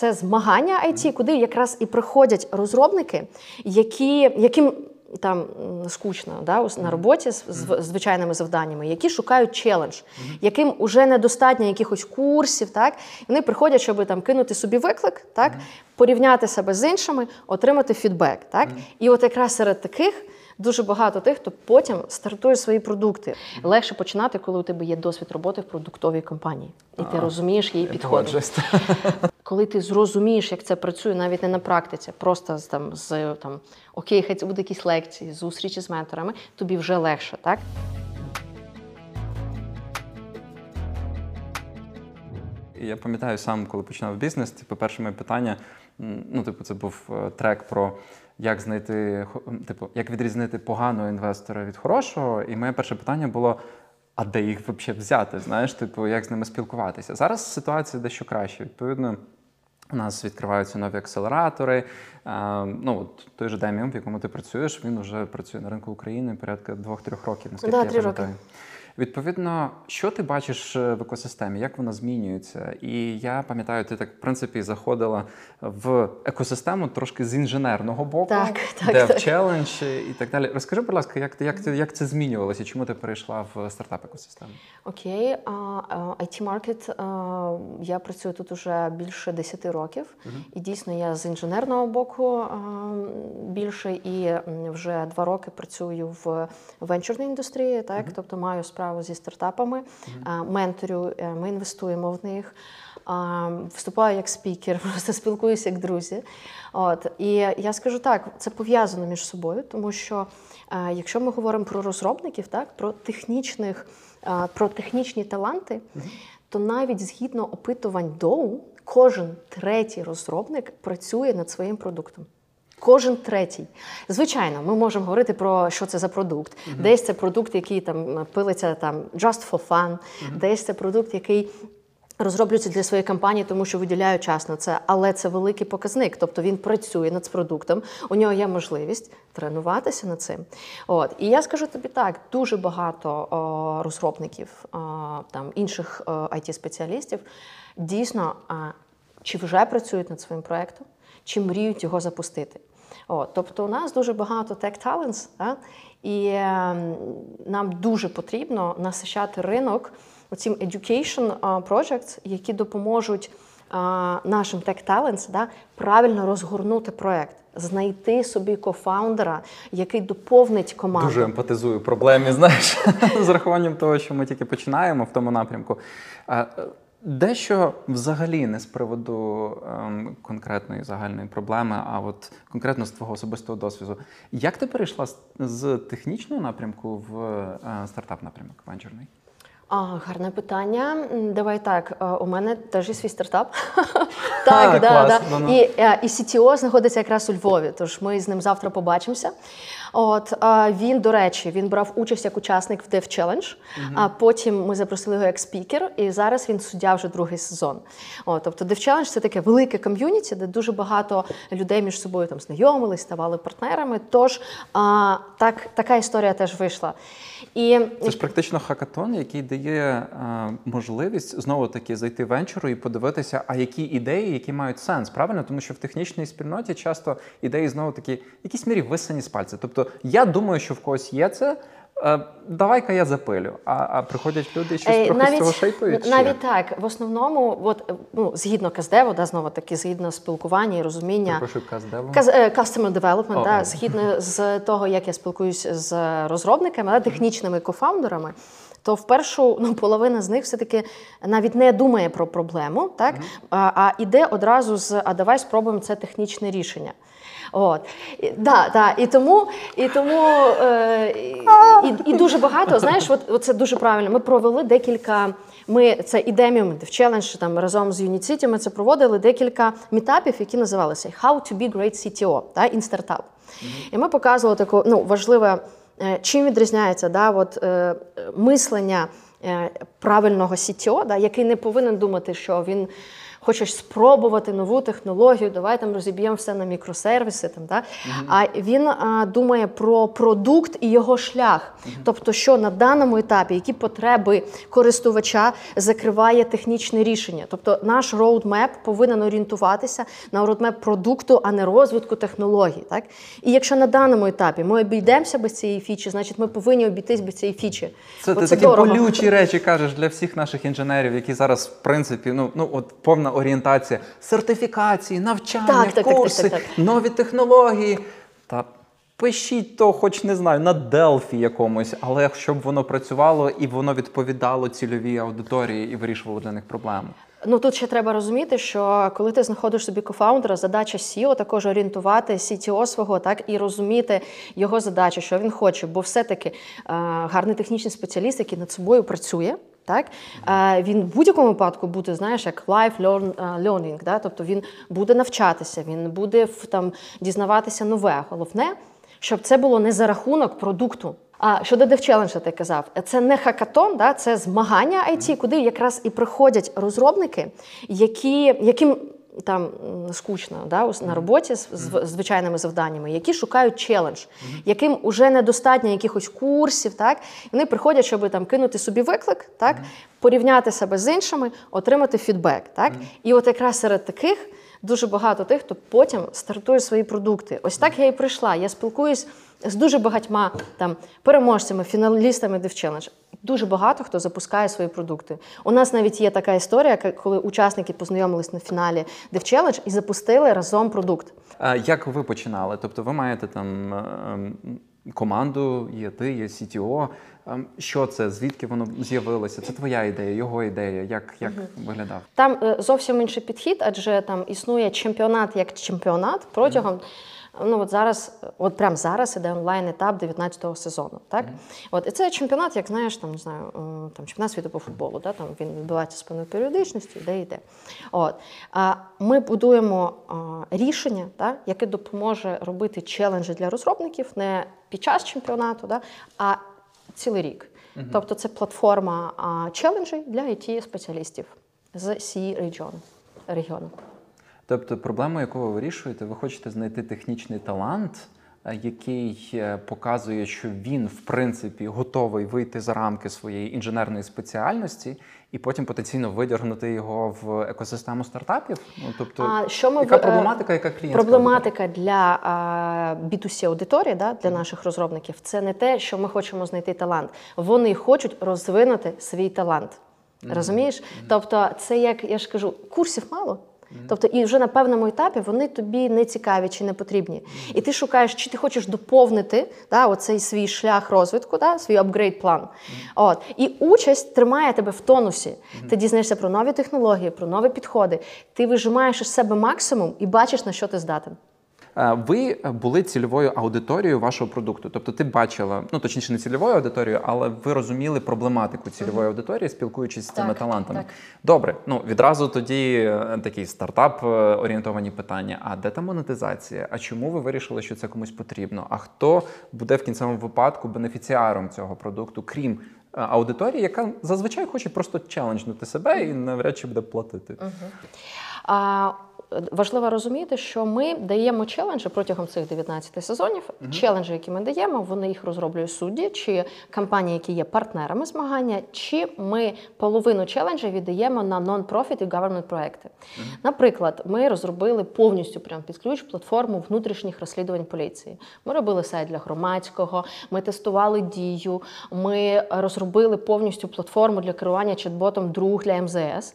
це змагання IT, куди якраз і приходять розробники, які, яким там скучно да, на роботі з, з звичайними завданнями, які шукають челендж, яким вже недостатньо якихось курсів. Так? Вони приходять, щоб там кинути собі виклик, так? порівняти себе з іншими, отримати фідбек. Так? І от якраз серед таких дуже багато тих, хто потім стартує свої продукти. Легше починати, коли у тебе є досвід роботи в продуктовій компанії, і ти розумієш її підходи. Коли ти зрозумієш, як це працює, навіть не на практиці, просто з там з там окей, хай це буде якісь лекції, зустрічі з менторами, тобі вже легше, так? Я пам'ятаю сам, коли починав бізнес, типу, перше моє питання, ну, типу, це був е, трек про як знайти, типу, як відрізнити поганого інвестора від хорошого. І моє перше питання було: а де їх взагалі взяти? Знаєш, типу, як з ними спілкуватися? Зараз ситуація дещо краще. Відповідно, у нас відкриваються нові акселератори. Ну, от Той же Деміум, в якому ти працюєш, він вже працює на ринку України порядка двох-трьох років. наскільки да, я пам'ятаю. Відповідно, що ти бачиш е, в екосистемі, як вона змінюється? І я пам'ятаю, ти так в принципі заходила в екосистему трошки з інженерного боку, так, так, де так. в челендж і так далі. Розкажи, будь ласка, як як, як це змінювалося? Чому ти перейшла в стартап екосистему? Окей, it маркет я працюю тут уже більше 10 років, uh і дійсно я з інженерного боку більше і вже два роки працюю в венчурній індустрії, так uh тобто маю справу справу зі стартапами, менторю, е, ми інвестуємо в них. Вступаю як спікер, просто спілкуюся як друзі. От І я скажу так, це пов'язано між собою, тому що е, якщо ми говоримо про розробників, так про технічних, про технічні таланти, то навіть згідно опитувань Доу, кожен третій розробник працює над своїм продуктом. Кожен третій. Звичайно, ми можемо говорити про що це за продукт. Uh-huh. Десь це продукт, який там пилиться там just for fun, uh-huh. десь це продукт, який. Розроблюється для своєї компанії, тому що виділяють час на це, але це великий показник. Тобто він працює над продуктом, у нього є можливість тренуватися над цим. От і я скажу тобі так: дуже багато о, розробників, о, там інших it спеціалістів дійсно а, чи вже працюють над своїм проектом, чи мріють його запустити. От, Тобто у нас дуже багато tech talents, да? і е, нам дуже потрібно насичати ринок оцім education projects, які допоможуть е, нашим tech talents да, правильно розгорнути проект. Знайти собі кофаундера, який доповнить команду. Дуже емпатизую проблемі, знаєш, з рахуванням того, що ми тільки починаємо в тому напрямку. Дещо взагалі не з приводу ем, конкретної загальної проблеми, а от конкретно з твого особистого досвіду. Як ти перейшла з, з технічного напрямку в е, стартап напрямок венчурний? А, Гарне питання. Давай так. Е, у мене теж є свій стартап. Так, да, да. І е, і CTO знаходиться якраз у Львові, тож ми з ним завтра побачимося. От він, до речі, він брав участь як учасник в Dev Challenge, А потім ми запросили його як спікер, і зараз він суддя вже другий сезон. От, тобто Dev Challenge – це таке велике ком'юніті, де дуже багато людей між собою там знайомились, ставали партнерами. Тож а, так, така історія теж вийшла. І це ж практично хакатон, який дає а, можливість знову таки зайти в венчуру і подивитися, а які ідеї, які мають сенс, правильно? Тому що в технічній спільноті часто ідеї знову таки в якійсь мірі висані з пальця. Тобто я думаю, що в когось є це. Е, давай-ка я запилю. А а приходять люди щось Ей, трохи навіть, з цього шейпують? Навіть так. В основному, от, ну, згідно Каздеву, да, знову таки, згідно спілкування і розуміння. Прошу Каздеву? Е, Customer Development, oh, да, згідно з того, як я спілкуюся з розробниками, да, технічними кофаундерами, то в першу ну, половина з них все-таки навіть не думає про проблему, так? Mm-hmm. а, а іде одразу з а давай спробуємо це технічне рішення. От. І, да, да. І тому і тому е, і, і дуже багато, знаєш, от, от це дуже правильно. Ми провели декілька. Ми це ідеміум в челендж там разом з Unicity Ми це проводили декілька мітапів, які називалися How to be great CTO та in startup. Mm-hmm. І ми показували таку ну, важливе, е, чим відрізняється да, от, е, мислення е, правильного CTO, да, який не повинен думати, що він хоче спробувати нову технологію, давай там розіб'ємо все на мікросервіси. Там, да? А він а, думає про продукт і його шлях. Тобто, що на даному етапі, які потреби користувача закриває технічне рішення. Тобто наш roadmap повинен орієнтуватися на roadmap продукту, а не розвитку технологій. Так? І якщо на даному етапі ми обійдемося без цієї фічі, значить ми повинні обійтись без цієї фічі. Це Бо ти такі дорого. болючі речі кажеш для всіх наших інженерів, які зараз, в принципі, ну, ну от повна орієнтація, сертифікації, навчання, Так, так, так, так, курси, так, так. нові технології. Та пишіть то, хоч не знаю, на Делфі якомусь, але щоб воно працювало і воно відповідало цільовій аудиторії і вирішувало для них проблему. Ну тут ще треба розуміти, що коли ти знаходиш собі кофаундера, задача SEO також орієнтувати CTO свого, так і розуміти його задачу, що він хоче, бо все-таки е, гарний технічний спеціаліст, який над собою працює. Так, він в будь-якому випадку буде, знаєш, як life learn, е, learning, да? тобто він буде навчатися, він буде там дізнаватися нове. Головне, щоб це було не за рахунок продукту. А щодо DevChallenge, ти казав, це не хакатон, да, це змагання IT, куди якраз і приходять розробники, які, яким там скучно да, на роботі з, з звичайними завданнями, які шукають челендж, яким уже недостатньо якихось курсів, так вони приходять, щоб там кинути собі виклик, так, порівняти себе з іншими, отримати фідбек. Так? І от якраз серед таких дуже багато тих, хто потім стартує свої продукти. Ось так я і прийшла. Я спілкуюсь з дуже багатьма там переможцями, фіналістами DevChallenge. Дуже багато хто запускає свої продукти. У нас навіть є така історія, коли учасники познайомились на фіналі DevChallenge і запустили разом продукт. А як ви починали? Тобто ви маєте там ем, команду, є ти, є CTO. Ем, Що це? Звідки воно з'явилося? Це твоя ідея, його ідея. Як, як виглядав? Там е, зовсім інший підхід, адже там існує чемпіонат як чемпіонат протягом. Ну от зараз, от прямо зараз іде онлайн етап 19-го сезону. Так от і це чемпіонат, як знаєш, там не знаю, там чемпіонат світу по футболу. Да? Там він відбувається з певною періодичністю, йде йде. От а ми будуємо а, рішення, да, яке допоможе робити челенджі для розробників не під час чемпіонату, да, а цілий рік. Тобто це платформа а, челенджей для it спеціалістів з C регіону. Тобто, проблему, яку ви вирішуєте, ви хочете знайти технічний талант, е, який е, показує, що він, в принципі, готовий вийти за рамки своєї інженерної спеціальності, і потім потенційно видягнути його в екосистему стартапів. Ну тобто, А що ми яка е, проблематика, яка клієнтська Проблематика для а, B2C аудиторії, да, для наших розробників, це не те, що ми хочемо знайти талант. Вони хочуть розвинути свій талант. Розумієш? Тобто, це як я ж кажу, курсів мало. Тобто, і вже на певному етапі вони тобі не цікаві чи не потрібні. І ти шукаєш, чи ти хочеш доповнити да, оцей свій шлях розвитку, да, свій апгрейд план. От. І участь тримає тебе в тонусі. Ти дізнаєшся про нові технології, про нові підходи. Ти вижимаєш із себе максимум і бачиш, на що ти здатен. Е, Ви були цільовою аудиторією вашого продукту. Тобто ти бачила, ну точніше, не цільовою аудиторією, але ви розуміли проблематику цільової аудиторії, спілкуючись з цими Так, талантами. так. Добре, ну відразу тоді е, такі стартап е, орієнтовані питання. А де та монетизація? А чому ви вирішили, що це комусь потрібно? А хто буде в кінцевому випадку бенефіціаром цього продукту, крім аудиторії, яка зазвичай хоче просто челенджнути себе і навряд чи буде платити? А, важливо розуміти, що ми даємо челенджі протягом цих 19 сезонів. Челенджі, які ми даємо, вони їх розроблюють судді, чи компанії, які є партнерами змагання, чи ми половину челенджів віддаємо на нон-профіт і government проекти. Наприклад, ми розробили повністю прямо під ключ платформу внутрішніх розслідувань поліції. Ми робили сайт для громадського, ми тестували дію, ми розробили повністю платформу для керування чат-ботом друг для МЗС.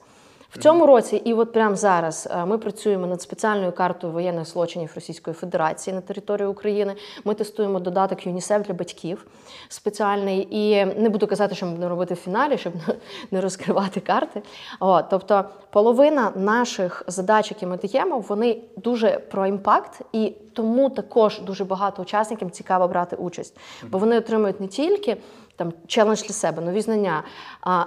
В цьому році, і от прямо зараз, е, ми працюємо над спеціальною картою воєнних злочинів Російської Федерації на території України. Ми тестуємо додаток ЮНІСЕФ для батьків спеціальний. І не буду казати, що ми будемо робити в фіналі, щоб не- розкривати карти. От, тобто, половина наших задач, які ми даємо, вони дуже про impact, і тому також дуже багато учасникам цікаво брати участь, бо вони отримують не тільки там челендж для себе, нові знання. а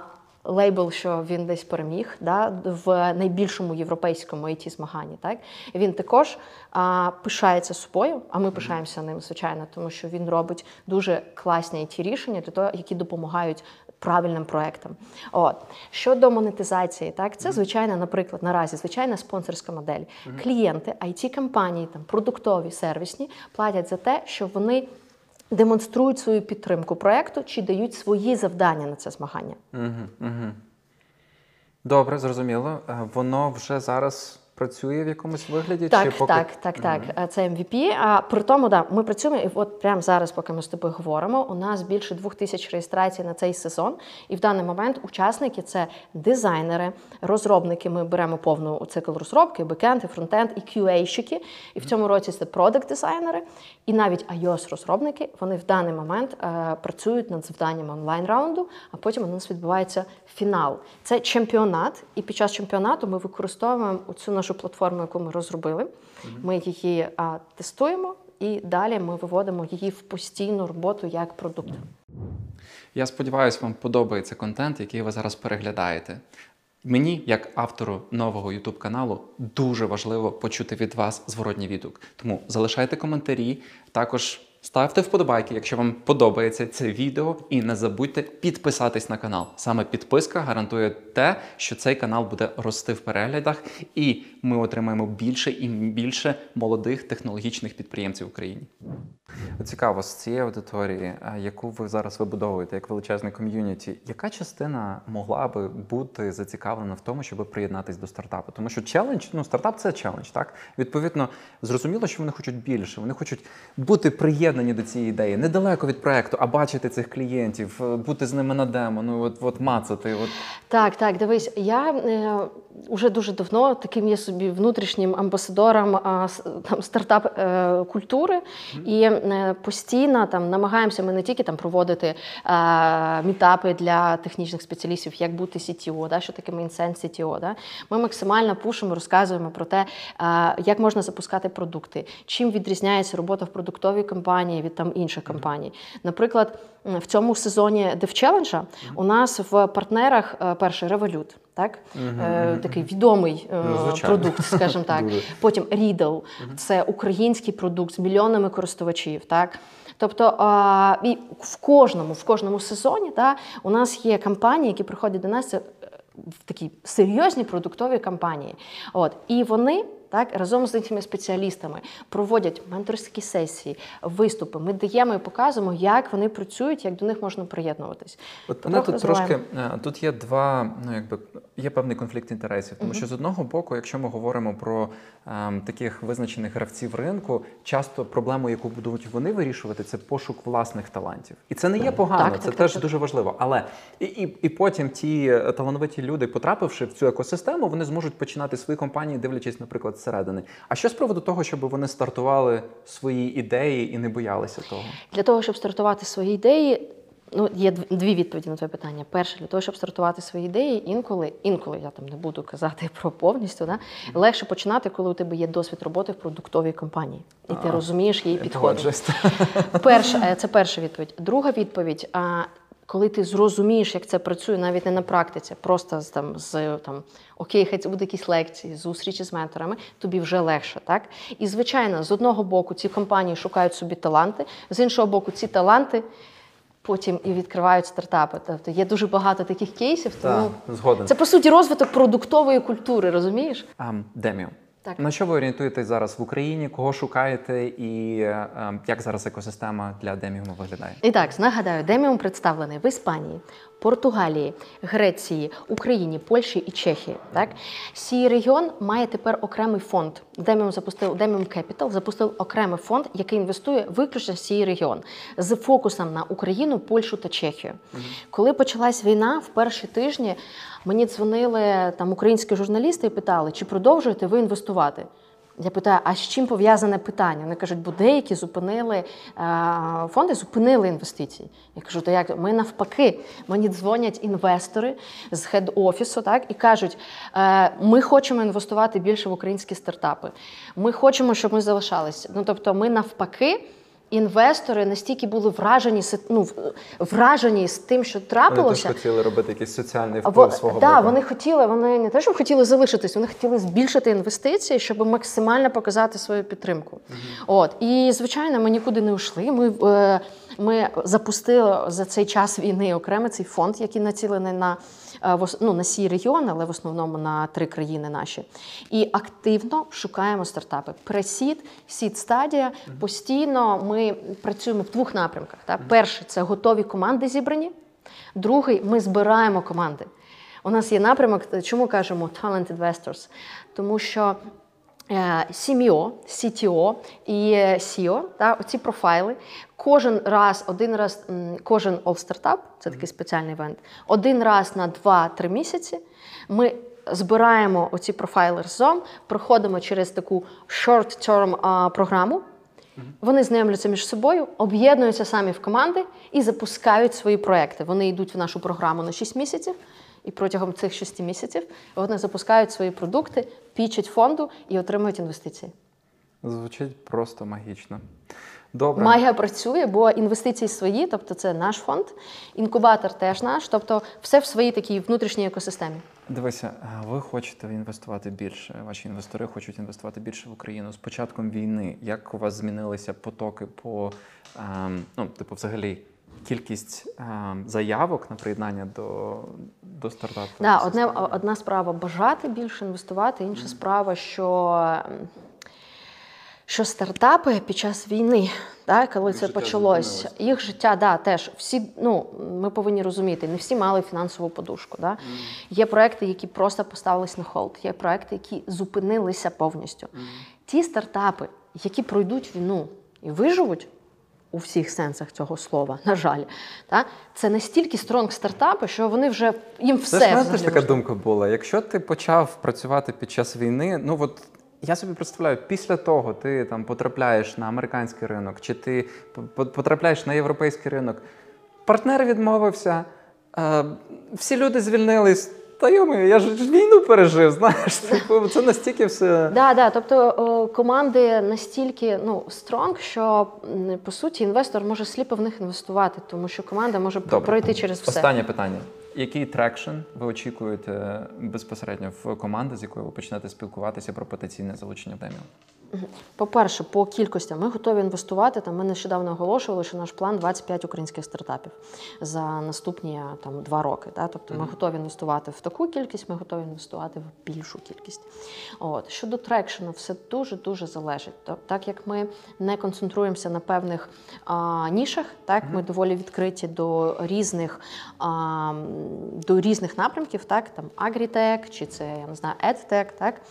лейбл, що він десь переміг да, в найбільшому європейському IT змаганні. Так він також а, пишається собою, а ми пишаємося ним, звичайно, тому що він робить дуже класні it рішення для того, які допомагають. Правильним проектам. От щодо монетизації, так це звичайно, наприклад, наразі звичайна спонсорська модель. Клієнти, it компанії, там продуктові, сервісні платять за те, що вони демонструють свою підтримку проекту чи дають свої завдання на це змагання. Угу, угу. Добре, зрозуміло. Е, Воно вже зараз працює в якомусь вигляді? Так, чи поки... так, так, так. Е, Це MVP. А при тому, да, ми працюємо, і от прямо зараз, поки ми з тобою говоримо, у нас більше двох тисяч реєстрацій на цей сезон. І в даний момент учасники це дизайнери, розробники. Ми беремо повну цикл розробки, бекенд, і фронтенд, і QA-щики. І в цьому році це продакт-дизайнери, і навіть iOS-розробники. Вони в даний момент е, працюють над завданнями онлайн-раунду, а потім у нас відбувається фінал. Це чемпіонат, і під час чемпіонату ми використовуємо цю нашу платформу, яку ми розробили. Ми її а, тестуємо, і далі ми виводимо її в постійну роботу як продукт. Я сподіваюся, вам подобається контент, який ви зараз переглядаєте. Мені, як автору нового youtube каналу, дуже важливо почути від вас зворотній відгук. Тому залишайте коментарі, також ставте вподобайки, якщо вам подобається це відео, і не забудьте підписатись на канал. Саме підписка гарантує те, що цей канал буде рости в переглядах, і ми отримаємо більше і більше молодих технологічних підприємців в Україні. Цікаво, з цієї аудиторії, яку ви зараз вибудовуєте як величезний ком'юніті, яка частина могла би бути зацікавлена в тому, щоб приєднатись до стартапу? Тому що челендж, ну стартап це челендж, так відповідно зрозуміло, що вони хочуть більше. Вони хочуть бути приєднані до цієї ідеї, недалеко від проекту, а бачити цих клієнтів, е, бути з ними на демо, ну от, от мацати. От Так, так, дивись, я е, уже дуже давно таким є собі внутрішнім амбасадором а, там, стартап е, культури, і е, постійно там намагаємося ми не тільки там проводити е, мітапи для технічних спеціалістів, як бути CTO, да, що таке Mindset CTO. Да. Ми максимально пушимо, розказуємо про те, е, як можна запускати продукти, чим відрізняється робота в продуктовій компанії від там інших компаній. Наприклад, в цьому сезоні DevChallenge у нас в партнерах е, перший Revolut, так? Е, такий відомий е, Ну, продукт, скажімо так. Потім Рідл – це український продукт з мільйонами користувачів. Так? Тобто а, і в кожному, в кожному сезоні та, у нас є компанії, які приходять до нас це, е, в такі серйозні продуктові компанії. От, і вони так, разом з цими спеціалістами проводять менторські сесії, виступи. Ми даємо і показуємо, як вони працюють, як до них можна приєднуватись. От мене тут трошки розвиваємо. е, тут є два, ну якби є певний конфлікт інтересів. Тому що з одного боку, якщо ми говоримо про ем, таких визначених гравців ринку, часто проблему, яку будуть вони вирішувати, це пошук власних талантів. І це не є погано, Так, це так, теж так, так. дуже важливо. Але і, і, і потім ті е, талановиті люди, потрапивши в цю екосистему, вони зможуть починати свої компанії, дивлячись, наприклад, зсередини. А що з приводу того, щоб вони стартували свої ідеї і не боялися того? Для того, щоб стартувати свої ідеї, ну є дв- дві відповіді на твоє питання. Перше, для того, щоб стартувати свої ідеї, інколи, інколи я там не буду казати про повністю, да, легше починати, коли у тебе є досвід роботи в продуктовій компанії, і ти розумієш її підходи. Перша, е, це перша відповідь. Друга відповідь. Коли ти зрозумієш, як це працює, навіть не на практиці, просто з там з там окей, хай це буде якісь лекції, зустрічі з менторами, тобі вже легше, так? І звичайно, з одного боку ці компанії шукають собі таланти, з іншого боку, ці таланти. Потім і відкривають стартапи. Тобто є дуже багато таких кейсів. Тому Так, згоден. це по суті розвиток продуктової культури, розумієш? Ем, Деміум. Так. На що ви орієнтуєтесь зараз в Україні? Кого шукаєте, і е, як зараз екосистема для Деміума виглядає? І так, нагадаю, Деміум представлений в Іспанії, Португалії, Греції, Україні, Польщі і Чехії. Так CEE регіон має тепер окремий фонд. Деміум запустив Demium Capital запустив окремий фонд, який інвестує виключно в CEE регіон з фокусом на Україну, Польщу та Чехію. Коли почалась війна, в перші тижні мені дзвонили там українські журналісти і питали, чи продовжуєте ви інвестувати. Я питаю, а з чим пов'язане питання? Вони кажуть, бо деякі зупинили е, фонди, зупинили інвестиції. Я кажу, то як ми навпаки, мені дзвонять інвестори з хед-офісу, так і кажуть, е, ми хочемо інвестувати більше в українські стартапи. Ми хочемо, щоб ми залишалися. Ну тобто, ми навпаки. Інвестори настільки були вражені ну, вражені з тим, що трапилося. Вони теж хотіли робити якийсь соціальний вплив свого да, вони хотіли, вони не те, що хотіли залишитись, вони хотіли збільшити інвестиції, щоб максимально показати свою підтримку. От і звичайно, ми нікуди не йшли. Ми, е, ми запустили за цей час війни окремо цей фонд, який націлений на. е, Ну, на сій регіон, але в основному на три країни наші. І активно шукаємо стартапи. Пресід, сід стадія. Постійно ми працюємо в двох напрямках. Так? Перший це готові команди зібрані. Другий ми збираємо команди. У нас є напрямок, чому кажемо Talent Investors? Тому що CMO, CTO і е, CEO, та, оці профайли, кожен раз, один раз, кожен All Startup, це такий спеціальний івент, один раз на 2-3 місяці ми збираємо оці профайли разом, проходимо через таку short-term а, програму, вони знайомляться між собою, об'єднуються самі в команди і запускають свої проекти. Вони йдуть в нашу програму на 6 місяців, і протягом цих 6 місяців вони запускають свої продукти, пічать фонду і отримують інвестиції. Звучить просто магічно. Добре. Магія працює, бо інвестиції свої, тобто це наш фонд, інкубатор теж наш, тобто все в своїй такій внутрішній екосистемі. Дивися, а ви хочете інвестувати більше. Ваші інвестори хочуть інвестувати більше в Україну з початком війни. Як у вас змінилися потоки по ем, ну, типу, взагалі, кількість ем, заявок на приєднання до, до стартапу? Да, одне, одна справа бажати більше інвестувати, інша справа, що, що стартапи під час війни, да, коли Їх це почалось, їх життя, да, теж всі, ну, ми повинні розуміти, не всі мали фінансову подушку. Да? Є проекти, які просто поставились на hold, є проекти, які зупинилися повністю. Ті стартапи, які пройдуть війну і виживуть. У всіх сенсах цього слова, на жаль, та це настільки стронг стартапи, що вони вже їм все Це ж теж така думка була. Якщо ти почав працювати під час війни, ну от я собі представляю, після того ти там потрапляєш на американський ринок, чи ти по- потрапляєш на європейський ринок, партнер відмовився, е, всі люди звільнились. Та йому, я ж війну пережив, знаєш, типу, це настільки все. Да, да, тобто е, команди настільки ну strong, що по суті інвестор може сліпо в них інвестувати, тому що команда може Добре. пройти через все. Останнє питання. Який traction ви очікуєте безпосередньо в команди, з якою ви почнете спілкуватися про потенційне залучення в Деміум? По-перше, по кількостям ми готові інвестувати. Там ми нещодавно оголошували, що наш план 25 українських стартапів за наступні там два роки. Да? Тобто ми готові інвестувати в таку кількість, ми готові інвестувати в більшу кількість. От щодо traction у, все дуже дуже залежить. То- Так як ми не концентруємося на певних а, нішах, так ми доволі відкриті до різних а, до різних напрямків, так там agritech, чи це я не знаю, edtech, так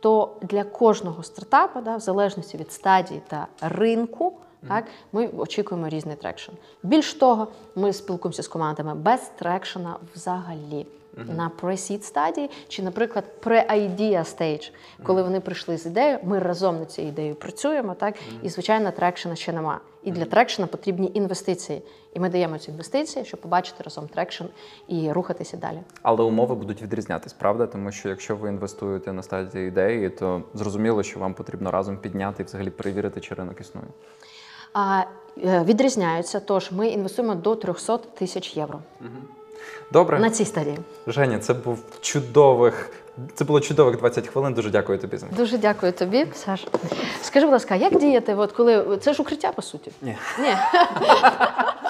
то для кожного стартапа, да, в залежності від стадії та ринку, так ми очікуємо різний traction. Більш того, ми спілкуємося з командами без traction а взагалі. На pre-seed стадії, чи, наприклад, pre-idea stage, коли вони прийшли з ідеєю, ми разом над цією ідеєю працюємо, так і звичайно, traction а ще нема. І для traction а потрібні інвестиції. І ми даємо ці інвестиції, щоб побачити разом traction і рухатися далі. Але умови будуть відрізнятись, правда? Тому що якщо ви інвестуєте на стадії ідеї, то зрозуміло, що вам потрібно разом підняти і взагалі перевірити, чи ринок існує. А, е, відрізняються, тож ми інвестуємо до 300 тисяч євро Добре, на цій стадії. Женя, це був чудових. Це було чудових 20 хвилин. Дуже дякую тобі за них. Дуже дякую тобі, Саш. Скажи, будь ласка, як діяти, от коли це ж укриття по суті? Ні. Ні.